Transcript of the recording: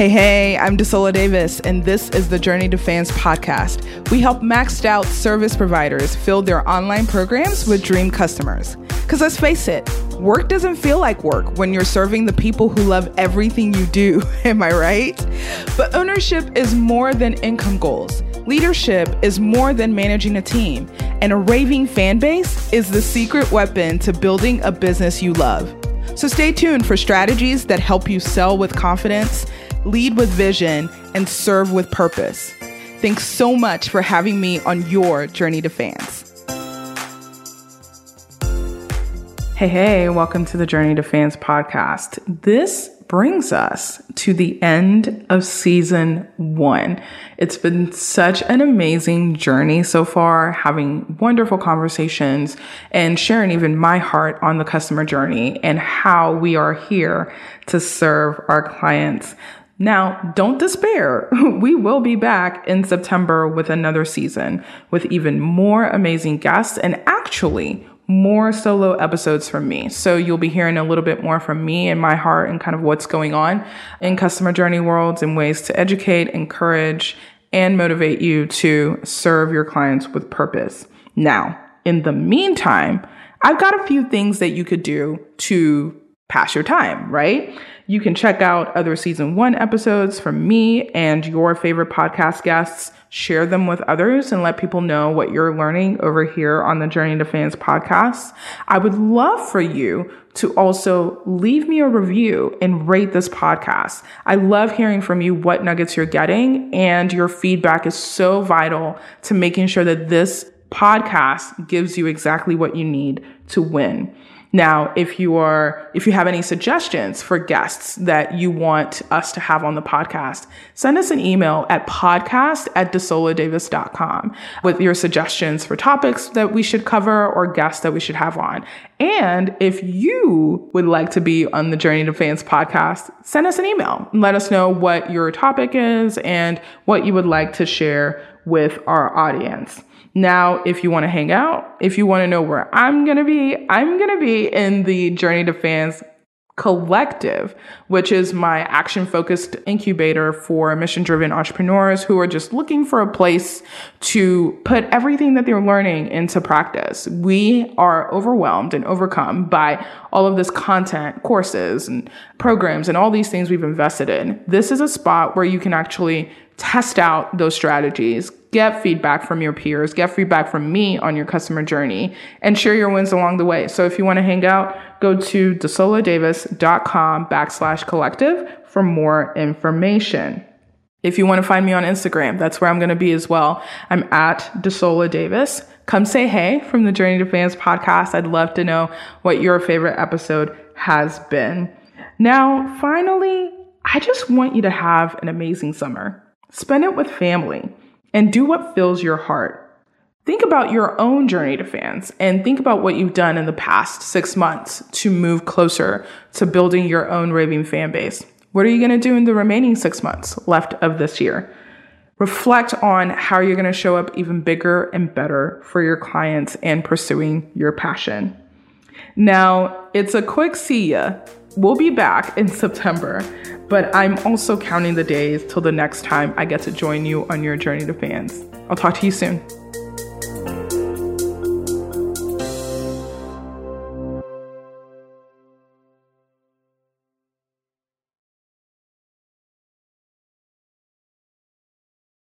Hey, hey, I'm Desola Davis, and this is the Journey to Fans podcast. We help maxed out service providers fill their online programs with dream customers. Because let's face it, work doesn't feel like work when you're serving the people who love everything you do. Am I right? But ownership is more than income goals. Leadership is more than managing a team, and a raving fan base is the secret weapon to building a business you love. So stay tuned for strategies that help you sell with confidence lead with vision, and serve with purpose. Thanks so much for having me on your journey to fans. Hey, hey, welcome to the Journey to Fans podcast. This brings us to the end of season one. It's been such an amazing journey so far, having wonderful conversations and sharing even my heart on the customer journey and how we are here to serve our clients. Now, don't despair. We will be back in September with another season with even more amazing guests and actually more solo episodes from me. So you'll be hearing a little bit more from me and my heart and kind of what's going on in customer journey worlds and ways to educate, encourage, and motivate you to serve your clients with purpose. Now, in the meantime, I've got a few things that you could do to pass your time, right? You can check out other season one episodes from me and your favorite podcast guests. Share them with others and let people know what you're learning over here on the Journey to Fans podcast. I would love for you to also leave me a review and rate this podcast. I love hearing from you what nuggets you're getting, and your feedback is so vital to making sure that this podcast gives you exactly what you need to win. Now, if you are, if you have any suggestions for guests that you want us to have on the podcast, send us an email at podcast at desoladavis.com with your suggestions for topics that we should cover or guests that we should have on. And if you would like to be on the Journey to Fans podcast, send us an email and let us know what your topic is and what you would like to share with our audience. Now, if you want to hang out, if you want to know where I'm going to be, I'm going to be in the Journey to Fans Collective, which is my action focused incubator for mission driven entrepreneurs who are just looking for a place to put everything that they're learning into practice. We are overwhelmed and overcome by all of this content, courses, and programs, and all these things we've invested in. This is a spot where you can actually test out those strategies, get feedback from your peers, get feedback from me on your customer journey, and share your wins along the way. So if you want to hang out, go to desoladavis.com backslash collective for more information. If you want to find me on Instagram, that's where I'm going to be as well. I'm at Desola Davis. Come say hey from the Journey to Fans podcast. I'd love to know what your favorite episode has been. Now, finally, I just want you to have an amazing summer. Spend it with family and do what fills your heart. Think about your own journey to fans and think about what you've done in the past six months to move closer to building your own raving fan base. What are you going to do in the remaining six months left of this year? Reflect on how you're going to show up even bigger and better for your clients and pursuing your passion. Now, it's a quick see ya. We'll be back in September, but I'm also counting the days till the next time I get to join you on your journey to fans. I'll talk to you soon.